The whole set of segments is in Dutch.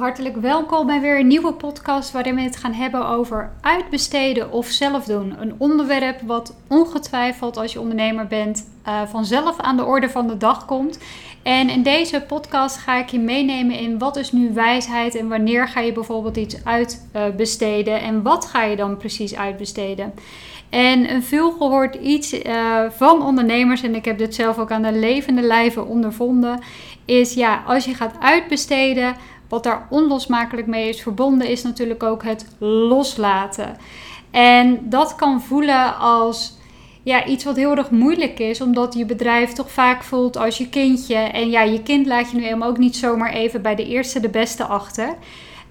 hartelijk welkom bij weer een nieuwe podcast waarin we het gaan hebben over uitbesteden of zelf doen. Een onderwerp wat ongetwijfeld als je ondernemer bent uh, vanzelf aan de orde van de dag komt. En in deze podcast ga ik je meenemen in wat is nu wijsheid en wanneer ga je bijvoorbeeld iets uitbesteden en wat ga je dan precies uitbesteden. En een veelgehoord iets uh, van ondernemers, en ik heb dit zelf ook aan de levende lijve ondervonden, is ja, als je gaat uitbesteden, wat daar onlosmakelijk mee is verbonden, is natuurlijk ook het loslaten. En dat kan voelen als ja, iets wat heel erg moeilijk is, omdat je bedrijf toch vaak voelt als je kindje. En ja, je kind laat je nu helemaal ook niet zomaar even bij de eerste de beste achter.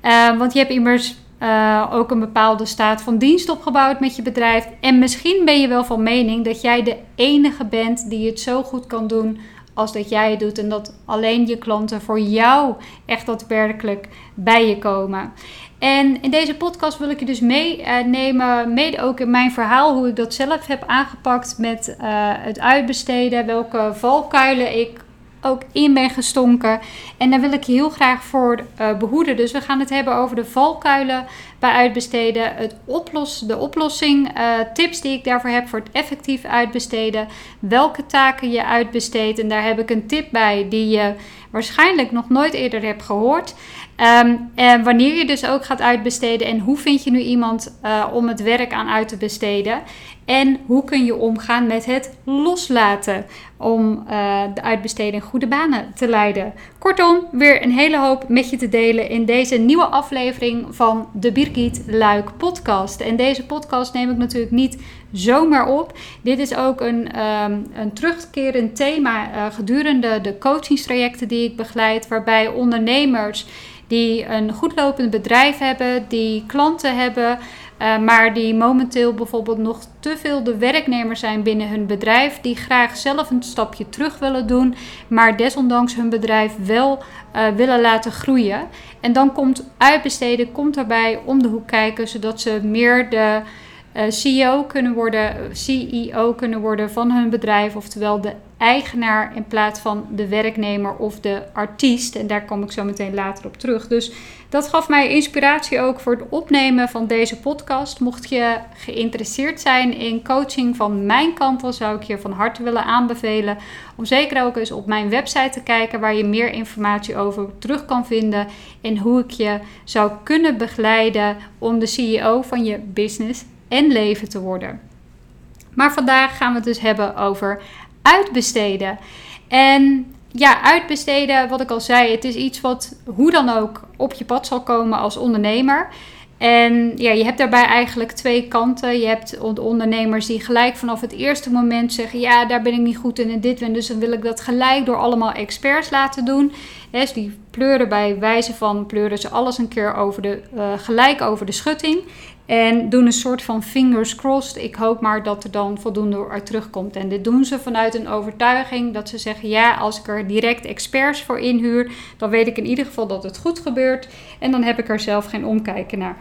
Uh, want je hebt immers uh, ook een bepaalde staat van dienst opgebouwd met je bedrijf. En misschien ben je wel van mening dat jij de enige bent die het zo goed kan doen als dat jij het doet. En dat alleen je klanten voor jou echt daadwerkelijk bij je komen. En in deze podcast wil ik je dus meenemen, mede ook in mijn verhaal, hoe ik dat zelf heb aangepakt met uh, het uitbesteden, welke valkuilen ik ook in ben gestonken. En daar wil ik je heel graag voor uh, behoeden. Dus we gaan het hebben over de valkuilen bij uitbesteden, het oplos, de oplossing, uh, tips die ik daarvoor heb voor het effectief uitbesteden, welke taken je uitbesteedt. En daar heb ik een tip bij die je waarschijnlijk nog nooit eerder hebt gehoord. Um, en wanneer je dus ook gaat uitbesteden en hoe vind je nu iemand uh, om het werk aan uit te besteden. En hoe kun je omgaan met het loslaten om uh, de uitbesteding goede banen te leiden. Kortom, weer een hele hoop met je te delen in deze nieuwe aflevering van de Birgit Luik podcast. En deze podcast neem ik natuurlijk niet zomaar op. Dit is ook een, um, een terugkerend thema uh, gedurende de coachingstrajecten die ik begeleid, waarbij ondernemers die een goed lopend bedrijf hebben, die klanten hebben, uh, maar die momenteel bijvoorbeeld nog te veel de werknemer zijn binnen hun bedrijf, die graag zelf een stapje terug willen doen, maar desondanks hun bedrijf wel uh, willen laten groeien. En dan komt uitbesteden, komt daarbij om de hoek kijken, zodat ze meer de CEO kunnen worden, CEO kunnen worden van hun bedrijf, oftewel de eigenaar in plaats van de werknemer of de artiest. En daar kom ik zo meteen later op terug. Dus dat gaf mij inspiratie ook voor het opnemen van deze podcast. Mocht je geïnteresseerd zijn in coaching van mijn kant, dan zou ik je van harte willen aanbevelen om zeker ook eens op mijn website te kijken waar je meer informatie over terug kan vinden en hoe ik je zou kunnen begeleiden om de CEO van je business en leven te worden. Maar vandaag gaan we het dus hebben over uitbesteden. En ja, uitbesteden, wat ik al zei, het is iets wat hoe dan ook op je pad zal komen als ondernemer. En ja, je hebt daarbij eigenlijk twee kanten. Je hebt de ondernemers die gelijk vanaf het eerste moment zeggen: Ja, daar ben ik niet goed in en dit en dus dan wil ik dat gelijk door allemaal experts laten doen. Dus die pleuren bij wijze van pleuren ze alles een keer over de, uh, gelijk over de schutting. En doen een soort van fingers crossed. Ik hoop maar dat er dan voldoende uit terugkomt. En dit doen ze vanuit een overtuiging dat ze zeggen: ja, als ik er direct experts voor inhuur, dan weet ik in ieder geval dat het goed gebeurt. En dan heb ik er zelf geen omkijken naar.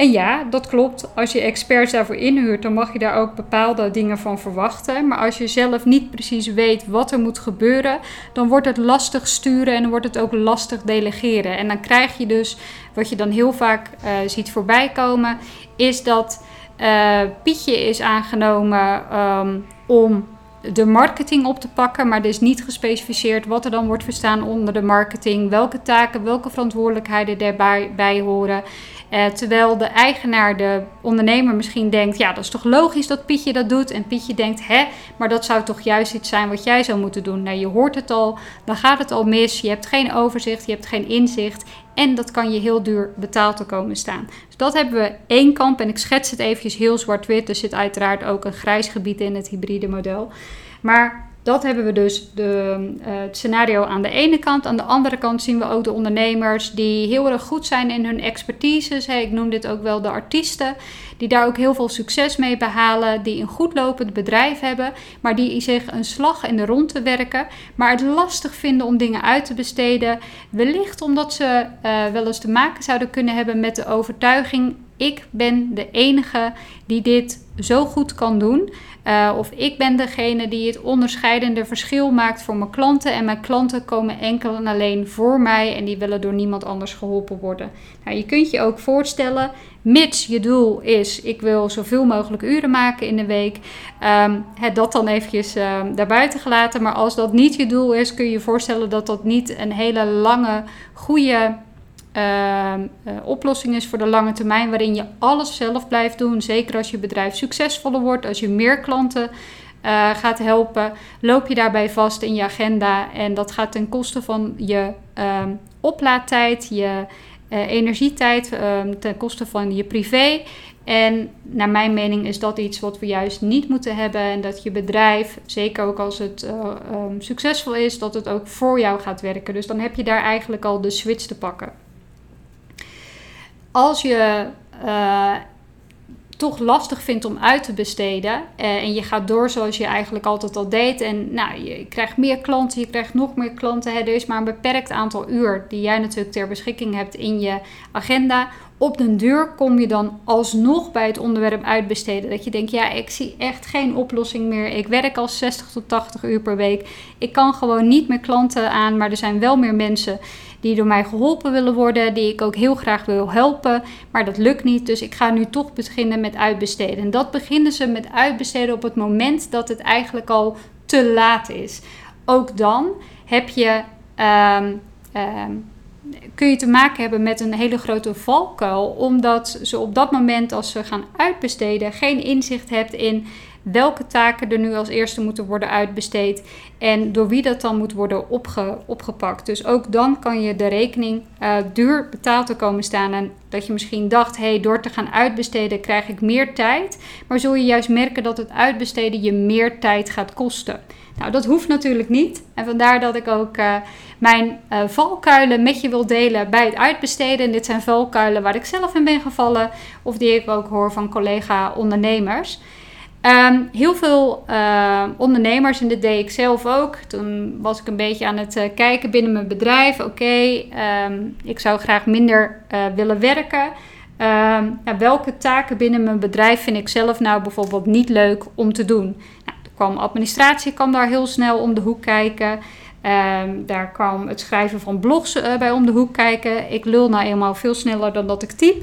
En ja, dat klopt. Als je experts daarvoor inhuurt, dan mag je daar ook bepaalde dingen van verwachten. Maar als je zelf niet precies weet wat er moet gebeuren, dan wordt het lastig sturen en dan wordt het ook lastig delegeren. En dan krijg je dus, wat je dan heel vaak uh, ziet voorbij komen, is dat uh, Pietje is aangenomen um, om de marketing op te pakken, maar er is niet gespecificeerd wat er dan wordt verstaan onder de marketing, welke taken, welke verantwoordelijkheden daarbij bij horen. Uh, terwijl de eigenaar, de ondernemer misschien denkt, ja, dat is toch logisch dat Pietje dat doet. En Pietje denkt, hè, maar dat zou toch juist iets zijn wat jij zou moeten doen. Nou, je hoort het al, dan gaat het al mis. Je hebt geen overzicht, je hebt geen inzicht. En dat kan je heel duur betaald te komen staan. Dus dat hebben we één kamp. En ik schets het eventjes heel zwart-wit. Er zit uiteraard ook een grijs gebied in het hybride model. Maar dat hebben we dus de, uh, het scenario aan de ene kant. Aan de andere kant zien we ook de ondernemers die heel erg goed zijn in hun expertise. Hey, ik noem dit ook wel de artiesten. Die daar ook heel veel succes mee behalen. Die een goed lopend bedrijf hebben. Maar die zich een slag in de ronde werken. Maar het lastig vinden om dingen uit te besteden. Wellicht omdat ze uh, wel eens te maken zouden kunnen hebben met de overtuiging ik ben de enige die dit zo goed kan doen. Uh, of ik ben degene die het onderscheidende verschil maakt voor mijn klanten. En mijn klanten komen enkel en alleen voor mij en die willen door niemand anders geholpen worden. Nou, je kunt je ook voorstellen, mits je doel is: ik wil zoveel mogelijk uren maken in de week. Um, het dat dan eventjes uh, daarbuiten gelaten. Maar als dat niet je doel is, kun je je voorstellen dat dat niet een hele lange, goede uh, oplossing is voor de lange termijn, waarin je alles zelf blijft doen. Zeker als je bedrijf succesvoller wordt, als je meer klanten uh, gaat helpen, loop je daarbij vast in je agenda. En dat gaat ten koste van je uh, oplaadtijd, je uh, energietijd, ehm, ten koste van je privé. En naar mijn mening is dat iets wat we juist niet moeten hebben. En dat je bedrijf, zeker ook als het um, succesvol is, dat het ook voor jou gaat werken. Dus dan heb je daar eigenlijk al de switch te pakken als je uh, toch lastig vindt om uit te besteden uh, en je gaat door zoals je eigenlijk altijd al deed en nou, je krijgt meer klanten, je krijgt nog meer klanten, hè, er is maar een beperkt aantal uur die jij natuurlijk ter beschikking hebt in je agenda. Op den deur kom je dan alsnog bij het onderwerp uitbesteden. Dat je denkt, ja, ik zie echt geen oplossing meer. Ik werk al 60 tot 80 uur per week. Ik kan gewoon niet meer klanten aan, maar er zijn wel meer mensen die door mij geholpen willen worden, die ik ook heel graag wil helpen, maar dat lukt niet. Dus ik ga nu toch beginnen met uitbesteden. En dat beginnen ze met uitbesteden op het moment dat het eigenlijk al te laat is. Ook dan heb je. Ehm, ehm, kun je te maken hebben met een hele grote valkuil, omdat ze op dat moment, als ze gaan uitbesteden, geen inzicht hebt in welke taken er nu als eerste moeten worden uitbesteed en door wie dat dan moet worden opge, opgepakt. Dus ook dan kan je de rekening uh, duur betaald te komen staan en dat je misschien dacht, hey, door te gaan uitbesteden krijg ik meer tijd, maar zul je juist merken dat het uitbesteden je meer tijd gaat kosten. Nou, dat hoeft natuurlijk niet. En vandaar dat ik ook uh, mijn uh, valkuilen met je wil delen bij het uitbesteden. En dit zijn valkuilen waar ik zelf in ben gevallen of die ik ook hoor van collega-ondernemers. Um, heel veel uh, ondernemers, en dit deed ik zelf ook. Toen was ik een beetje aan het uh, kijken binnen mijn bedrijf. Oké, ehm, ik zou graag minder uh, willen werken. Um, nou, welke taken binnen mijn bedrijf vind ik zelf nou bijvoorbeeld niet leuk om te doen? Nou, kwam administratie, kwam daar heel snel om de hoek kijken. daar kwam het schrijven van blogs bij om de hoek kijken. Ik lul nou eenmaal veel sneller dan dat ik typ.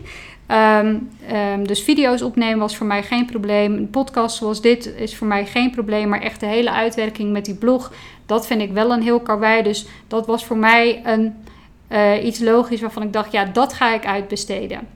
Um, um, dus video's opnemen was voor mij geen probleem. Een podcast zoals dit is voor mij geen probleem. Maar echt de hele uitwerking met die blog, dat vind ik wel een heel karwei. Dus dat was voor mij een, uh, iets logisch waarvan ik dacht, ja, dat ga ik uitbesteden.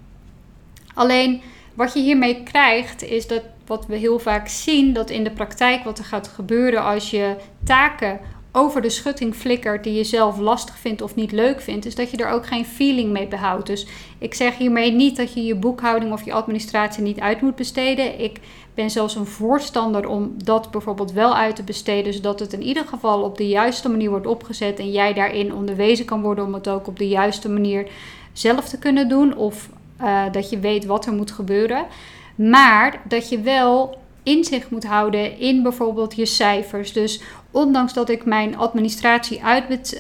Alleen wat je hiermee krijgt, is dat wat we heel vaak zien, dat in de praktijk wat er gaat gebeuren als je taken over de schutting flikkert die je zelf lastig vindt of niet leuk vindt, is dat je er ook geen feeling mee behoudt. Dus ik zeg hiermee niet dat je je boekhouding of je administratie niet uit moet besteden. Ik ben zelfs een voorstander om dat bijvoorbeeld wel uit te besteden, zodat het in ieder geval op de juiste manier wordt opgezet en jij daarin onderwezen kan worden om het ook op de juiste manier zelf te kunnen doen of uh, dat je weet wat er moet gebeuren. Maar dat je wel inzicht moet houden in bijvoorbeeld je cijfers. Dus ondanks dat ik mijn administratie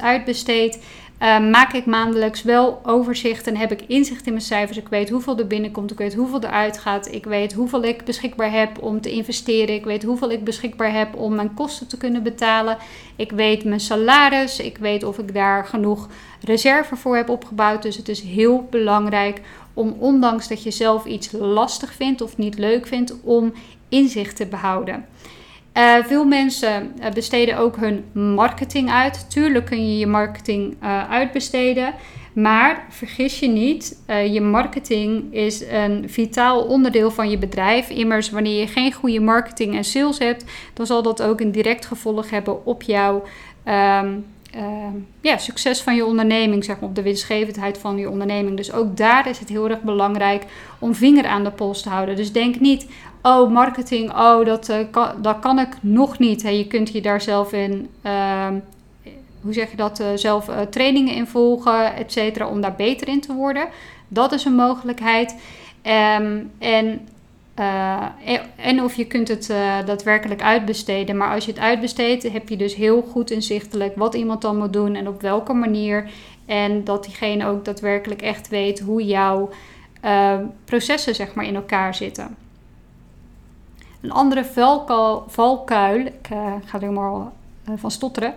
uitbesteed, uh, maak ik maandelijks wel overzicht en heb ik inzicht in mijn cijfers. Ik weet hoeveel er binnenkomt, ik weet hoeveel er uitgaat, ik weet hoeveel ik beschikbaar heb om te investeren, ik weet hoeveel ik beschikbaar heb om mijn kosten te kunnen betalen. Ik weet mijn salaris, ik weet of ik daar genoeg reserve voor heb opgebouwd. Dus het is heel belangrijk om, ondanks dat je zelf iets lastig vindt of niet leuk vindt, om inzicht te behouden. Uh, veel mensen uh, besteden ook hun marketing uit. Tuurlijk kun je je marketing uh, uitbesteden. Maar vergis je niet, je marketing is een vitaal onderdeel van je bedrijf. Immers, wanneer je geen goede marketing en sales hebt, dan zal dat ook een direct gevolg hebben op jouw um, ja, succes van je onderneming, zeg maar, op de winstgevendheid van je onderneming. Dus ook daar is het heel erg belangrijk om vinger aan de pols te houden. Dus denk niet, oh, marketing, oh, dat, uh, kan, dat kan ik nog niet. Je kunt je daar zelf in, uh, hoe zeg je dat, uh, zelf uh, trainingen in volgen, et cetera, om daar beter in te worden. Dat is een mogelijkheid. Um, en, en of je kunt het daadwerkelijk uitbesteden. Maar als je het uitbesteedt, heb je dus heel goed inzichtelijk wat iemand dan moet doen en op welke manier. En dat diegene ook daadwerkelijk echt weet hoe jouw processen zeg maar, in elkaar zitten. Een andere valkuil, ik uh, ga er helemaal uh, van stotteren,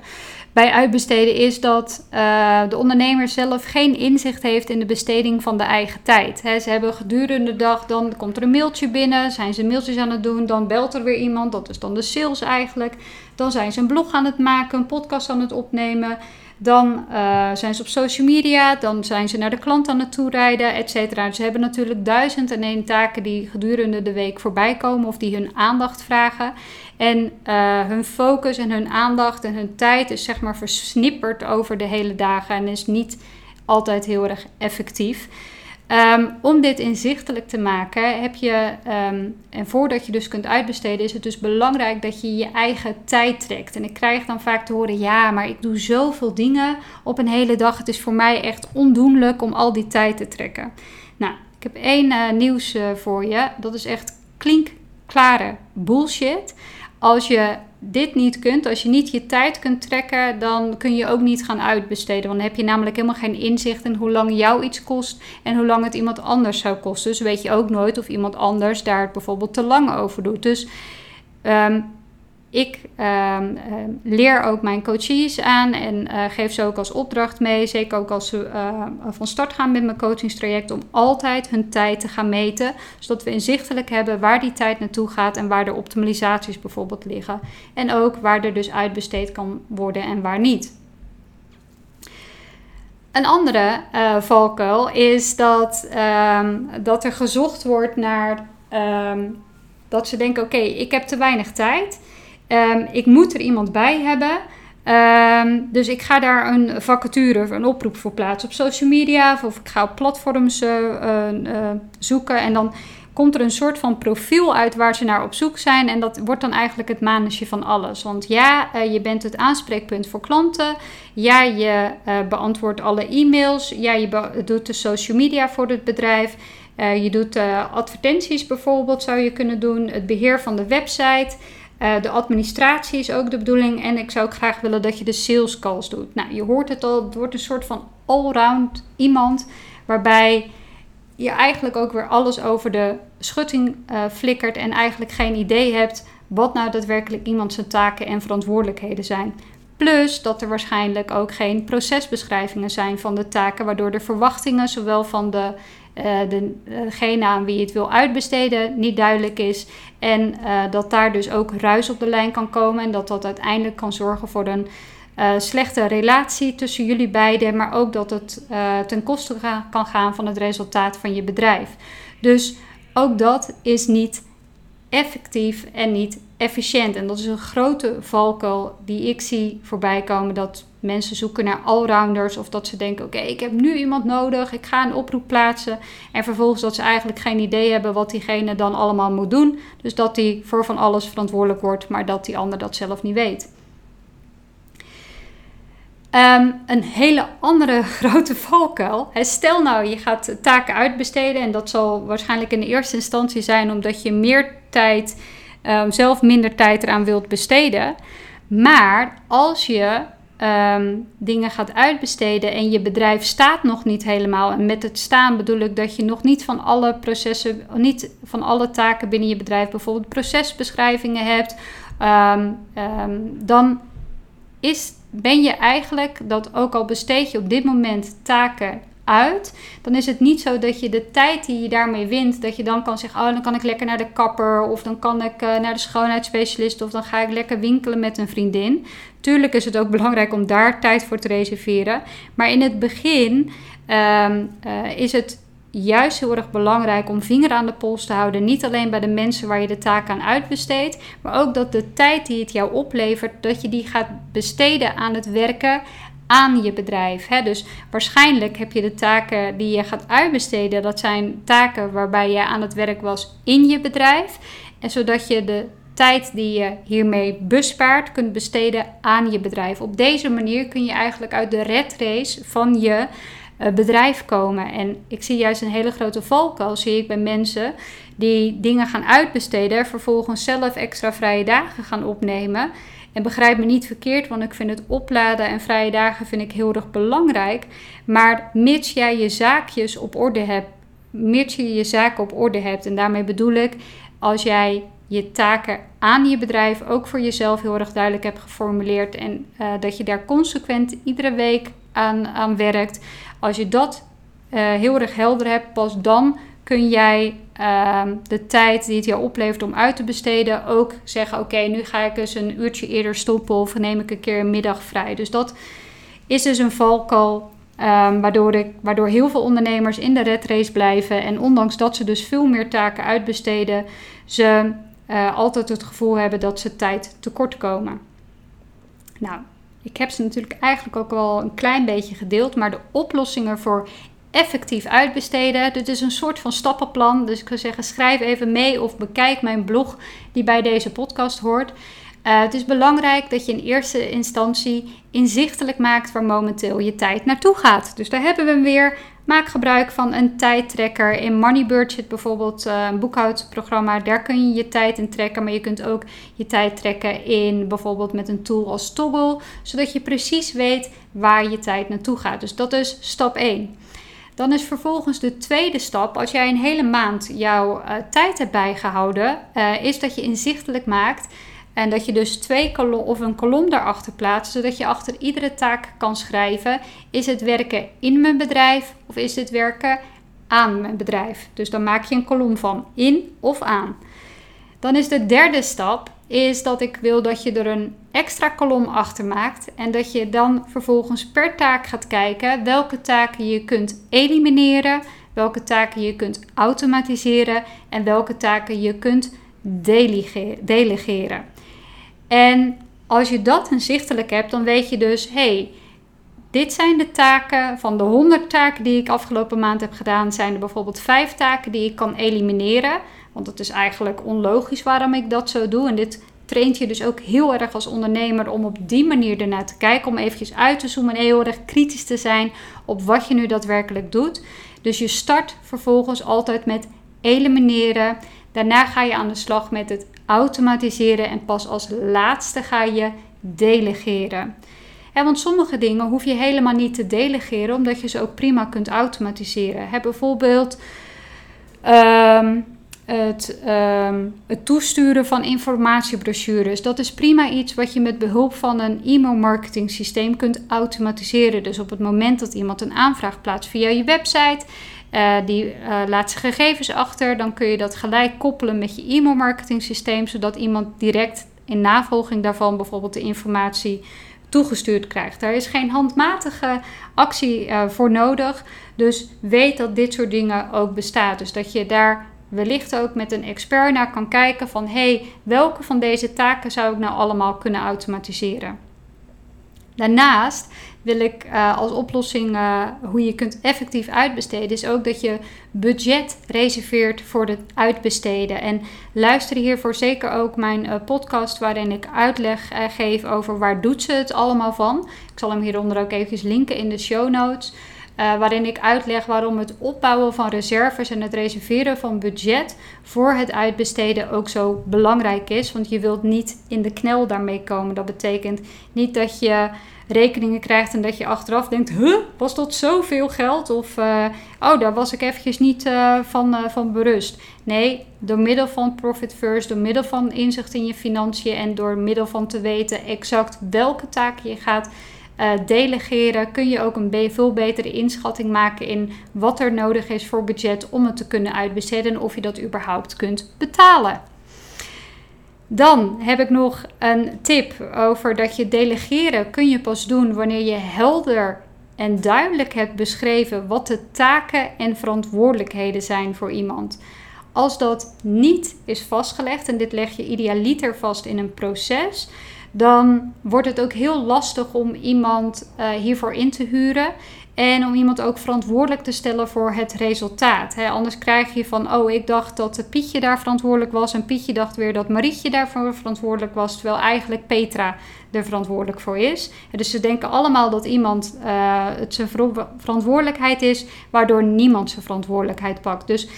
bij uitbesteden is dat uh, de ondernemer zelf geen inzicht heeft in de besteding van de eigen tijd. Ze hebben gedurende de dag, dan komt er een mailtje binnen, zijn ze mailtjes aan het doen, dan belt er weer iemand, dat is dan de sales eigenlijk. Dan zijn ze een blog aan het maken, een podcast aan het opnemen. Dan uh, zijn ze op social media, dan zijn ze naar de klant aan het toerijden, et cetera. Ze hebben natuurlijk duizend en één taken die gedurende de week voorbij komen of die hun aandacht vragen. En uh, hun focus en hun aandacht en hun tijd is zeg maar versnipperd over de hele dagen en is niet altijd heel erg effectief. Um, om dit inzichtelijk te maken heb je, um, en voordat je dus kunt uitbesteden, is het dus belangrijk dat je je eigen tijd trekt. En ik krijg dan vaak te horen, ja, maar ik doe zoveel dingen op een hele dag. Het is voor mij echt ondoenlijk om al die tijd te trekken. Nou, ik heb één uh, nieuws uh, voor je. Dat is echt klinkklare bullshit. Als je dit niet kunt, als je niet je tijd kunt trekken, dan kun je ook niet gaan uitbesteden. Want dan heb je namelijk helemaal geen inzicht in hoe lang jou iets kost en hoe lang het iemand anders zou kosten. Dus weet je ook nooit of iemand anders daar het bijvoorbeeld te lang over doet. Dus um, ik uh, leer ook mijn coaches aan en uh, geef ze ook als opdracht mee. Zeker ook als ze uh, van start gaan met mijn coachingstraject. Om altijd hun tijd te gaan meten. Zodat we inzichtelijk hebben waar die tijd naartoe gaat. En waar de optimalisaties bijvoorbeeld liggen. En ook waar er dus uitbesteed kan worden en waar niet. Een andere uh, valkuil is dat, um, dat er gezocht wordt naar dat ze denken: oké, ik heb te weinig tijd. Um, ik moet er iemand bij hebben. Um, dus ik ga daar een vacature of een oproep voor plaatsen op social media. Of ik ga op platforms uh, uh, zoeken. En dan komt er een soort van profiel uit waar ze naar op zoek zijn. En dat wordt dan eigenlijk het manusje van alles. Want ja, uh, je bent het aanspreekpunt voor klanten. Ja, je beantwoordt alle e-mails. Ja, je doet de social media voor het bedrijf. je doet advertenties bijvoorbeeld, zou je kunnen doen. Het beheer van de website. Uh, de administratie is ook de bedoeling. En ik zou ook graag willen dat je de sales calls doet. Nou, je hoort het al. Het wordt een soort van allround iemand. Waarbij je eigenlijk ook weer alles over de schutting uh, flikkert. En eigenlijk geen idee hebt wat nou daadwerkelijk iemand zijn taken en verantwoordelijkheden zijn. Plus dat er waarschijnlijk ook geen procesbeschrijvingen zijn van de taken. Waardoor de verwachtingen zowel van de uh, degene aan wie je het wil uitbesteden niet duidelijk is. En uh, dat daar dus ook ruis op de lijn kan komen. En dat dat uiteindelijk kan zorgen voor een uh, slechte relatie tussen jullie beiden. Maar ook dat het ten koste kan gaan van het resultaat van je bedrijf. Dus ook dat is niet effectief en niet efficiënt. En dat is een grote valkuil die ik zie voorbij komen. Dat mensen zoeken naar allrounders of dat ze denken: oké, ik heb nu iemand nodig, ik ga een oproep plaatsen. En vervolgens dat ze eigenlijk geen idee hebben wat diegene dan allemaal moet doen. Dus dat die voor van alles verantwoordelijk wordt, maar dat die ander dat zelf niet weet. Um, een hele andere grote valkuil. Stel nou, je gaat taken uitbesteden en dat zal waarschijnlijk in de eerste instantie zijn omdat je meer tijd, um, zelf minder tijd eraan wilt besteden. Maar als je um, dingen gaat uitbesteden en je bedrijf staat nog niet helemaal. En met het staan bedoel ik dat je nog niet van alle processen, niet van alle taken binnen je bedrijf, bijvoorbeeld procesbeschrijvingen hebt. Um, dan is, ben je eigenlijk dat ook al besteed je op dit moment taken uit, dan is het niet zo dat je de tijd die je daarmee wint, dat je dan kan zeggen: Oh, dan kan ik lekker naar de kapper, of dan kan ik uh, naar de schoonheidsspecialist, of dan ga ik lekker winkelen met een vriendin. Tuurlijk is het ook belangrijk om daar tijd voor te reserveren. Maar in het begin um, uh, is het juist heel erg belangrijk om vinger aan de pols te houden. Niet alleen bij de mensen waar je de taak aan uitbesteedt, maar ook dat de tijd die het jou oplevert, dat je die gaat besteden aan het werken aan je bedrijf. Hè? Dus waarschijnlijk heb je de taken die je gaat uitbesteden, dat zijn taken waarbij je aan het werk was in je bedrijf. En zodat je de tijd die je hiermee bespaart kunt besteden aan je bedrijf. Op deze manier kun je eigenlijk uit de red race van je uh, bedrijf komen. En ik zie juist een hele grote valkuil, zie ik bij mensen die dingen gaan uitbesteden, vervolgens zelf extra vrije dagen gaan opnemen. En begrijp me niet verkeerd, want ik vind het opladen en vrije dagen vind ik heel erg belangrijk. Maar mits jij je zaakjes op orde hebt, mits je je zaken op orde hebt, en daarmee bedoel ik, als jij je taken aan je bedrijf ook voor jezelf heel erg duidelijk hebt geformuleerd. En uh, dat je daar consequent iedere week aan, aan werkt. Als je dat uh, heel erg helder hebt, pas dan kun jij uh, de tijd die het jou oplevert om uit te besteden ook zeggen: Oké, nu ga ik dus een uurtje eerder stoppen of neem ik een keer een middag vrij. Dus dat is dus een valkuil. Um, waardoor, ik, waardoor heel veel ondernemers in de red race blijven. En ondanks dat ze dus veel meer taken uitbesteden, ze uh, altijd het gevoel hebben dat ze tijd tekort komen. Nou, ik heb ze natuurlijk eigenlijk ook wel een klein beetje gedeeld, maar de oplossingen voor effectief uitbesteden. Dit is een soort van stappenplan. Dus ik zou zeggen, schrijf even mee of bekijk mijn blog die bij deze podcast hoort. Uh, het is belangrijk dat je in eerste instantie inzichtelijk maakt waar momenteel je tijd naartoe gaat. Dus daar hebben we hem weer. Maak gebruik van een tijdtrekker. In Money Budget bijvoorbeeld, uh, een boekhoudprogramma, daar kun je je tijd in trekken. Maar je kunt ook je tijd trekken in bijvoorbeeld met een tool als Toggle, zodat je precies weet waar je tijd naartoe gaat. Dus dat is stap 1. Dan is vervolgens de tweede stap, als jij een hele maand jouw uh, tijd hebt bijgehouden, uh, is dat je inzichtelijk maakt en dat je dus twee kolom of een kolom daarachter plaatst, zodat je achter iedere taak kan schrijven: is het werken in mijn bedrijf of is het werken aan mijn bedrijf? Dus dan maak je een kolom van in of aan. Dan is de derde stap is dat ik wil dat je er een extra kolom achter maakt en dat je dan vervolgens per taak gaat kijken welke taken je kunt elimineren, welke taken je kunt automatiseren en welke taken je kunt delegeren. En als je dat inzichtelijk hebt, dan weet je dus, hey, dit zijn de taken van de 100 taken die ik afgelopen maand heb gedaan, zijn er bijvoorbeeld 5 taken die ik kan elimineren. Want het is eigenlijk onlogisch waarom ik dat zo doe. En dit traint je dus ook heel erg als ondernemer om op die manier ernaar te kijken. Om eventjes uit te zoomen en heel erg kritisch te zijn op wat je nu daadwerkelijk doet. Dus je start vervolgens altijd met elimineren. Daarna ga je aan de slag met het automatiseren en pas als laatste ga je delegeren. En want sommige dingen hoef je helemaal niet te delegeren, omdat je ze ook prima kunt automatiseren. Heb bijvoorbeeld um, het, um, het, toesturen van informatiebrochures. Dat is prima iets wat je met behulp van een e-mail marketing systeem kunt automatiseren. Dus op het moment dat iemand een aanvraag plaatst via je website uh, die uh, laat zijn gegevens achter. Dan kun je dat gelijk koppelen met je e-mail marketing systeem, zodat iemand direct in navolging daarvan bijvoorbeeld de informatie toegestuurd krijgt. Daar is geen handmatige actie uh, voor nodig. Dus weet dat dit soort dingen ook bestaat. Dus dat je daar wellicht ook met een expert naar kan kijken van hey, welke van deze taken zou ik nou allemaal kunnen automatiseren. Daarnaast wil ik uh, als oplossing uh, hoe je kunt effectief uitbesteden, is ook dat je budget reserveert voor het uitbesteden. En luister hiervoor zeker ook mijn uh, podcast waarin ik uitleg geef over waar doet ze het allemaal van. Ik zal hem hieronder ook eventjes linken in de show notes. Waarin ik uitleg waarom het opbouwen van reserves en het reserveren van budget voor het uitbesteden ook zo belangrijk is. Want je wilt niet in de knel daarmee komen. Dat betekent niet dat je rekeningen krijgt en dat je achteraf denkt, huh, was dat zoveel geld? Of, uh, oh, daar was ik eventjes niet uh, van, van berust. Nee, door middel van Profit First, door middel van inzicht in je financiën en door middel van te weten exact welke taken je gaat delegeren, kun je ook een veel betere inschatting maken in wat er nodig is voor budget om het te kunnen uitbesteden en of je dat überhaupt kunt betalen. Dan heb ik nog een tip over dat je delegeren kun je pas doen wanneer je helder en duidelijk hebt beschreven wat de taken en verantwoordelijkheden zijn voor iemand. Als dat niet is vastgelegd, en dit leg je idealiter vast in een proces, dan wordt het ook heel lastig om iemand uh, hiervoor in te huren. En om iemand ook verantwoordelijk te stellen voor het resultaat. anders krijg je van, oh, ik dacht dat Pietje daar verantwoordelijk was. En Pietje dacht weer dat Marietje daarvoor verantwoordelijk was. Terwijl eigenlijk Petra er verantwoordelijk voor is. dus ze denken allemaal dat iemand uh, het zijn verantwoordelijkheid is. Waardoor niemand zijn verantwoordelijkheid pakt. Dus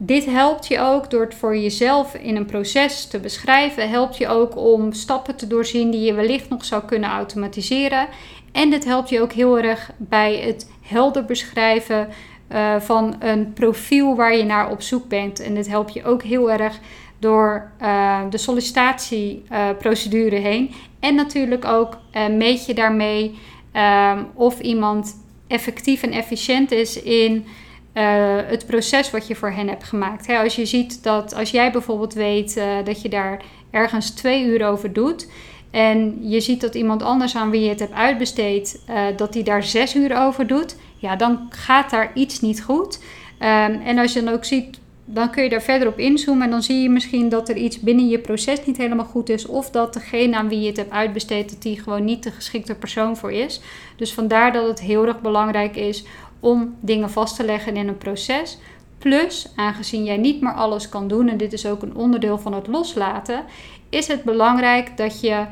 dit helpt je ook door het voor jezelf in een proces te beschrijven. Helpt je ook om stappen te doorzien die je wellicht nog zou kunnen automatiseren. En dit helpt je ook heel erg bij het helder beschrijven uh, van een profiel waar je naar op zoek bent. En dit helpt je ook heel erg door uh, de sollicitatieprocedure heen. En natuurlijk ook meet je daarmee um, of iemand effectief en efficiënt is in het proces wat je voor hen hebt gemaakt. als je ziet dat als jij bijvoorbeeld weet dat je daar ergens twee uur over doet en je ziet dat iemand anders aan wie je het hebt uitbesteed, uh, dat hij daar zes uur over doet, ja, dan gaat daar iets niet goed. Um, en als je dan ook ziet, dan kun je daar verder op inzoomen en dan zie je misschien dat er iets binnen je proces niet helemaal goed is, of dat degene aan wie je het hebt uitbesteed, dat die gewoon niet de geschikte persoon voor is. Dus vandaar dat het heel erg belangrijk is om dingen vast te leggen in een proces. Plus, aangezien jij niet meer alles kan doen, en dit is ook een onderdeel van het loslaten, is het belangrijk dat je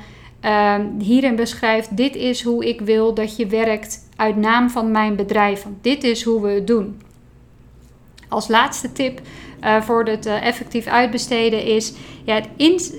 uh, hierin beschrijft: dit is hoe ik wil dat je werkt uit naam van mijn bedrijf. Dit is hoe we het doen. Als laatste tip uh, voor het uh, effectief uitbesteden is ja, het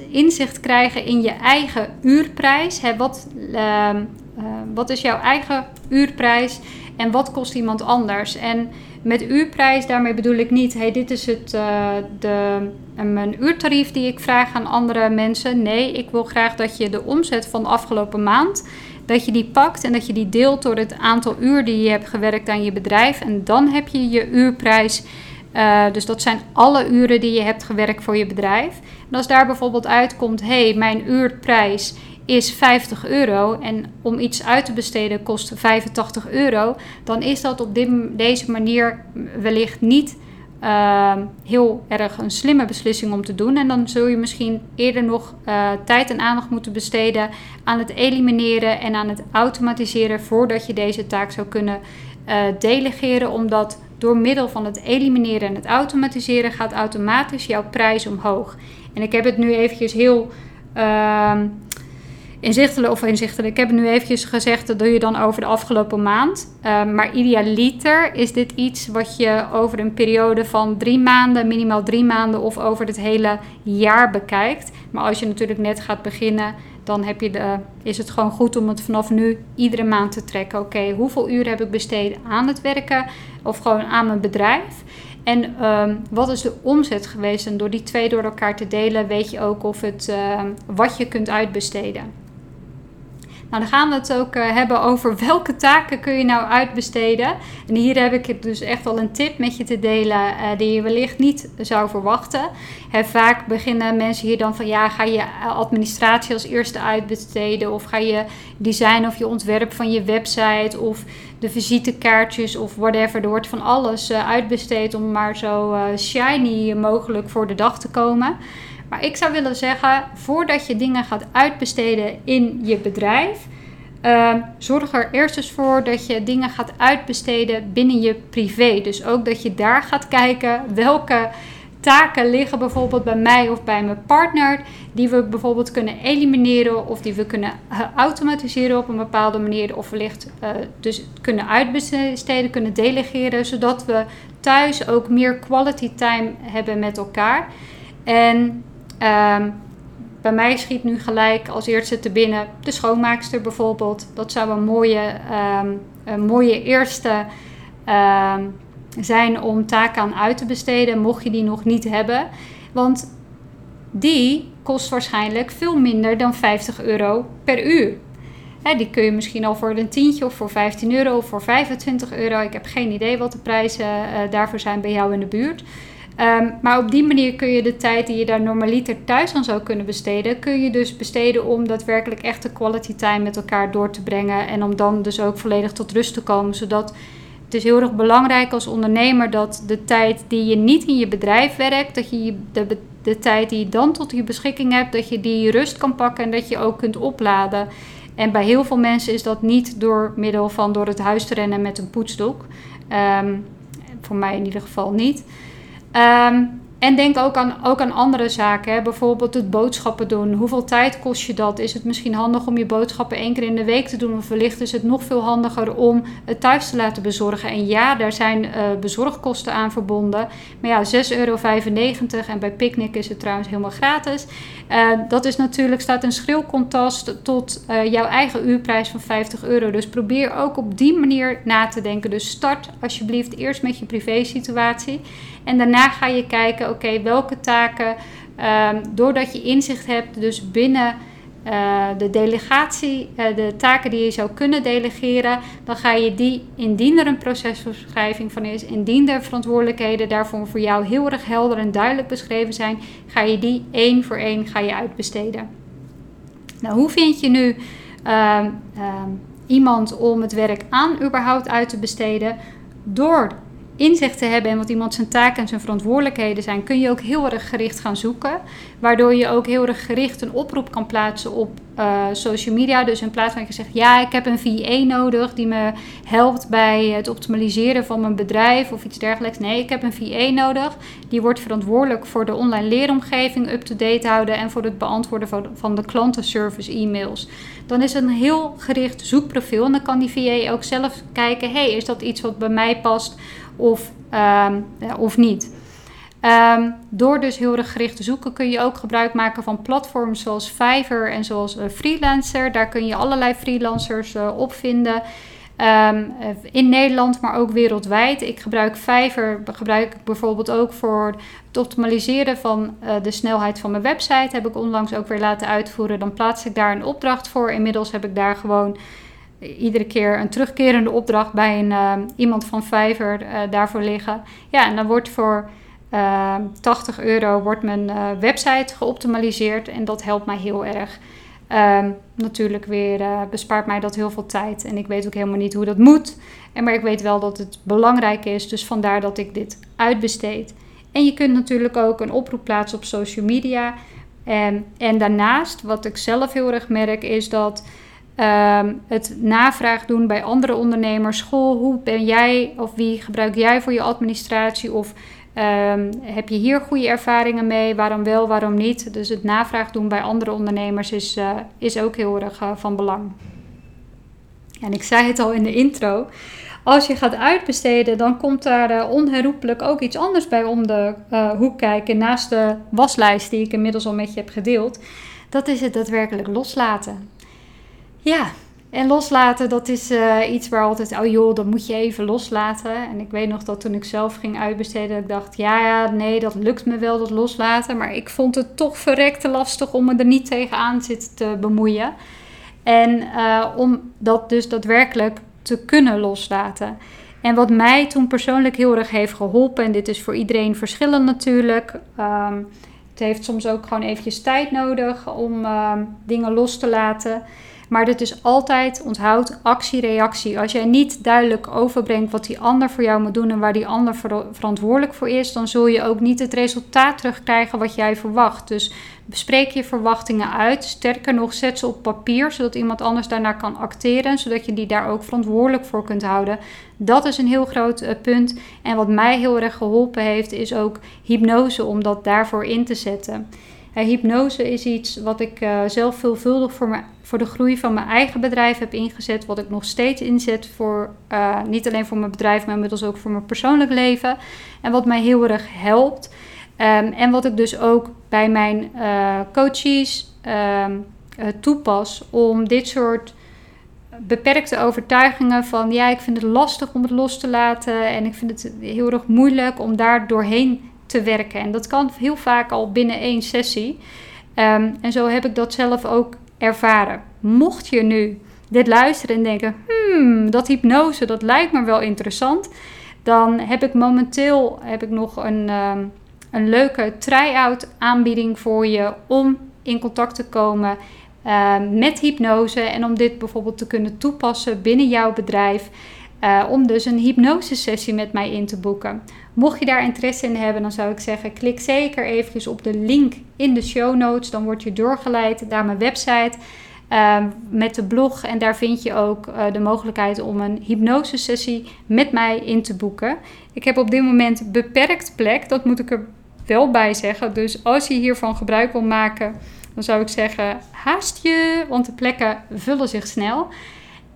inzicht krijgen in je eigen uurprijs. Hè, wat, ehm, eh, wat is jouw eigen uurprijs en wat kost iemand anders? En met uurprijs, daarmee bedoel ik niet, hey, dit is het, uh, de, mijn uurtarief die ik vraag aan andere mensen. Nee, ik wil graag dat je de omzet van de afgelopen maand, dat je die pakt en dat je die deelt door het aantal uur die je hebt gewerkt aan je bedrijf. En dan heb je je uurprijs. Uh, dus dat zijn alle uren die je hebt gewerkt voor je bedrijf. En als daar bijvoorbeeld uitkomt, hé, hey, mijn uurprijs is 50 euro en om iets uit te besteden kost 85 euro, dan is dat op dit, deze manier wellicht niet uh, heel erg een slimme beslissing om te doen. En dan zul je misschien eerder nog uh, tijd en aandacht moeten besteden aan het elimineren en aan het automatiseren voordat je deze taak zou kunnen uh, delegeren, omdat door middel van het elimineren en het automatiseren gaat automatisch jouw prijs omhoog. En ik heb het nu eventjes heel ehm, inzichtelijk of inzichtelijk. Ik heb het nu eventjes gezegd, dat doe je dan over de afgelopen maand. Uh, maar idealiter is dit iets wat je over een periode van drie maanden, minimaal drie maanden of over het hele jaar bekijkt. Maar als je natuurlijk net gaat beginnen, dan heb je de, is het gewoon goed om het vanaf nu iedere maand te trekken. Oké, hoeveel uur heb ik besteed aan het werken of gewoon aan mijn bedrijf? En um, wat is de omzet geweest? En door die twee door elkaar te delen, weet je ook of het, uh, wat je kunt uitbesteden. Nou, dan gaan we het ook uh, hebben over welke taken kun je nou uitbesteden. En hier heb ik dus echt wel een tip met je te delen uh, die je wellicht niet zou verwachten. Vaak beginnen mensen hier dan van ja, ga je administratie als eerste uitbesteden of ga je design of je ontwerp van je website of de visitekaartjes of whatever. Er wordt van alles uh, uitbesteed om maar zo shiny mogelijk voor de dag te komen. Maar ik zou willen zeggen, voordat je dingen gaat uitbesteden in je bedrijf, uh, zorg er eerst eens voor dat je dingen gaat uitbesteden binnen je privé. Dus ook dat je daar gaat kijken welke taken liggen bijvoorbeeld bij mij of bij mijn partner, die we bijvoorbeeld kunnen elimineren of die we kunnen eh, automatiseren op een bepaalde manier, of wellicht uh, dus kunnen uitbesteden, kunnen delegeren, zodat we thuis ook meer quality time hebben met elkaar. En Um, bij mij schiet nu gelijk als eerste te binnen de schoonmaakster bijvoorbeeld. Dat zou een mooie, um, een mooie eerste um, zijn om taken aan uit te besteden, mocht je die nog niet hebben. Want die kost waarschijnlijk veel minder dan 50 euro per uur. die kun je misschien al voor een tientje of voor 15 euro of voor 25 euro. Ik heb geen idee wat de prijzen uh, daarvoor zijn bij jou in de buurt. Um, maar op die manier kun je de tijd die je daar normaliter thuis aan zou kunnen besteden, kun je dus besteden om daadwerkelijk echt de quality time met elkaar door te brengen. En om dan dus ook volledig tot rust te komen. Zodat het is heel erg belangrijk als ondernemer dat de tijd die je niet in je bedrijf werkt, dat je de, de tijd die je dan tot je beschikking hebt, dat je die rust kan pakken en dat je ook kunt opladen. En bij heel veel mensen is dat niet door middel van door het huis te rennen met een poetsdoek. Um, voor mij in ieder geval niet. Um, en denk ook aan, ook aan andere zaken. Hè. Bijvoorbeeld het boodschappen doen. Hoeveel tijd kost je dat? Is het misschien handig om je boodschappen één keer in de week te doen? Of wellicht is het nog veel handiger om het thuis te laten bezorgen. En ja, daar zijn uh, bezorgkosten aan verbonden. Maar ja, 6,95 euro. En bij Picnic is het trouwens helemaal gratis. Uh, dat is natuurlijk, staat een schril contrast tot uh, jouw eigen uurprijs van 50 euro. Dus probeer ook op die manier na te denken. Dus start alsjeblieft eerst met je privé situatie. En daarna ga je kijken, oké, welke taken Ehm, doordat je inzicht hebt, dus binnen uh, de delegatie, uh, de taken die je zou kunnen delegeren, dan ga je die, indien er een procesbeschrijving van is, indien er verantwoordelijkheden daarvoor voor jou heel erg helder en duidelijk beschreven zijn, ga je die één voor één ga je uitbesteden. Nou, hoe vind je nu uh, iemand om het werk aan überhaupt uit te besteden? Door inzicht te hebben in wat iemand zijn taken en zijn verantwoordelijkheden zijn, kun je ook heel erg gericht gaan zoeken. Waardoor je ook heel erg gericht een oproep kan plaatsen op uh, social media. Dus in plaats van dat je zegt, ja, ik heb een VA nodig die me helpt bij het optimaliseren van mijn bedrijf of iets dergelijks. Nee, ik heb een VA nodig. Die wordt verantwoordelijk voor de online leeromgeving up-to-date houden en voor het beantwoorden van, van de klantenservice e-mails. Dan is het een heel gericht zoekprofiel en dan kan die VA ook zelf kijken, hey, is dat iets wat bij mij past? Of, um, of niet. Um, door dus heel erg gericht te zoeken kun je ook gebruik maken van platforms zoals Fiverr en zoals uh, Freelancer. Daar kun je allerlei freelancers uh, op vinden. Um, in Nederland, maar ook wereldwijd. Ik gebruik Fiverr gebruik ik bijvoorbeeld ook voor het optimaliseren van de snelheid van mijn website. Heb ik onlangs ook weer laten uitvoeren. Dan plaats ik daar een opdracht voor. Inmiddels heb ik daar gewoon iedere keer een terugkerende opdracht bij een, uh, iemand van Fiverr uh, daarvoor liggen. Ja, en dan wordt voor uh, ehm, 80 euro wordt mijn eh, website geoptimaliseerd en dat helpt mij heel erg. Ehm, natuurlijk weer bespaart mij dat heel veel tijd en ik weet ook helemaal niet hoe dat moet. En maar ik weet wel dat het belangrijk is, dus vandaar dat ik dit uitbesteed. En je kunt natuurlijk ook een oproep plaatsen op social media. En, en daarnaast, wat ik zelf heel erg merk, is dat Um, het navraag doen bij andere ondernemers. School, hoe ben jij of wie gebruik jij voor je administratie? Of um, heb je hier goede ervaringen mee? Waarom wel, waarom niet? Dus het navraag doen bij andere ondernemers is, uh, is ook heel erg uh, van belang. En ik zei het al in de intro. Als je gaat uitbesteden, dan komt daar uh, onherroepelijk ook iets anders bij om de hoek kijken. Naast de waslijst die ik inmiddels al met je heb gedeeld. Dat is het daadwerkelijk loslaten. Ja, en loslaten, dat is uh, iets waar altijd, oh joh, dat moet je even loslaten. En ik weet nog dat toen ik zelf ging uitbesteden, dat ik dacht, ja, ja, nee, dat lukt me wel, dat loslaten. Maar ik vond het toch verrekte lastig om me er niet tegenaan zitten te bemoeien. En uh, om dat dus daadwerkelijk te kunnen loslaten. En wat mij toen persoonlijk heel erg heeft geholpen, en dit is voor iedereen verschillend natuurlijk. Um, het heeft soms ook gewoon eventjes tijd nodig om um, dingen los te laten. Maar dit is altijd, onthoud, actie-reactie. Als jij niet duidelijk overbrengt wat die ander voor jou moet doen en waar die ander verantwoordelijk voor is, dan zul je ook niet het resultaat terugkrijgen wat jij verwacht. Dus bespreek je verwachtingen uit. Sterker nog, zet ze op papier, zodat iemand anders daarnaar kan acteren, zodat je die daar ook verantwoordelijk voor kunt houden. Dat is een heel groot uh, punt. En wat mij heel erg geholpen heeft, is ook hypnose om dat daarvoor in te zetten hypnose is iets wat ik uh, zelf veelvuldig voor, voor de groei van mijn eigen bedrijf heb ingezet. Wat ik nog steeds inzet voor uh, niet alleen voor mijn bedrijf, maar inmiddels ook voor mijn persoonlijk leven. En wat mij heel erg helpt. Um, en wat ik dus ook bij mijn uh, coaches um, toepas om dit soort beperkte overtuigingen van ja, ik vind het lastig om het los te laten en ik vind het heel erg moeilijk om daar doorheen te werken. En dat kan heel vaak al binnen één sessie. Um, en zo heb ik dat zelf ook ervaren. Mocht je nu dit luisteren en denken: hmm, dat hypnose, dat lijkt me wel interessant. Dan heb ik momenteel heb ik nog een, um, een leuke try-out aanbieding voor je om in contact te komen uh, met hypnose en om dit bijvoorbeeld te kunnen toepassen binnen jouw bedrijf. Uh, om dus een hypnosesessie met mij in te boeken. Mocht je daar interesse in hebben, dan zou ik zeggen: klik zeker eventjes op de link in de show notes. Dan word je doorgeleid naar mijn website uh, met de blog. En daar vind je ook uh, de mogelijkheid om een hypnosesessie met mij in te boeken. Ik heb op dit moment beperkt plek, dat moet ik er wel bij zeggen. Dus als je hiervan gebruik wil maken, dan zou ik zeggen: haast je, want de plekken vullen zich snel.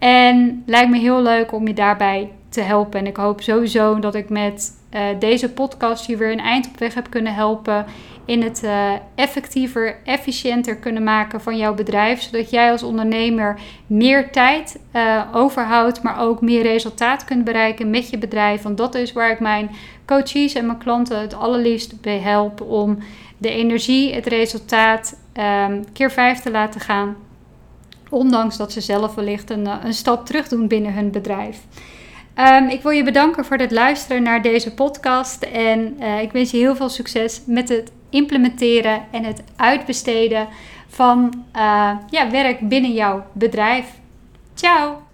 En lijkt me heel leuk om je daarbij te helpen. En ik hoop sowieso dat ik met uh, deze podcast je weer een eind op weg heb kunnen helpen in het uh, effectiever, efficiënter kunnen maken van jouw bedrijf. Zodat jij als ondernemer meer tijd uh, overhoudt, maar ook meer resultaat kunt bereiken met je bedrijf. Want dat is waar ik mijn coaches en mijn klanten het allerliefst bij help om de energie, het resultaat um, keer vijf te laten gaan. Ondanks dat ze zelf wellicht een, eh, een stap terug doen binnen hun bedrijf. Um, ik wil je bedanken voor het luisteren naar deze podcast. En uh, ik wens je heel veel succes met het implementeren en het uitbesteden van uh, ja, werk binnen jouw bedrijf. Ciao!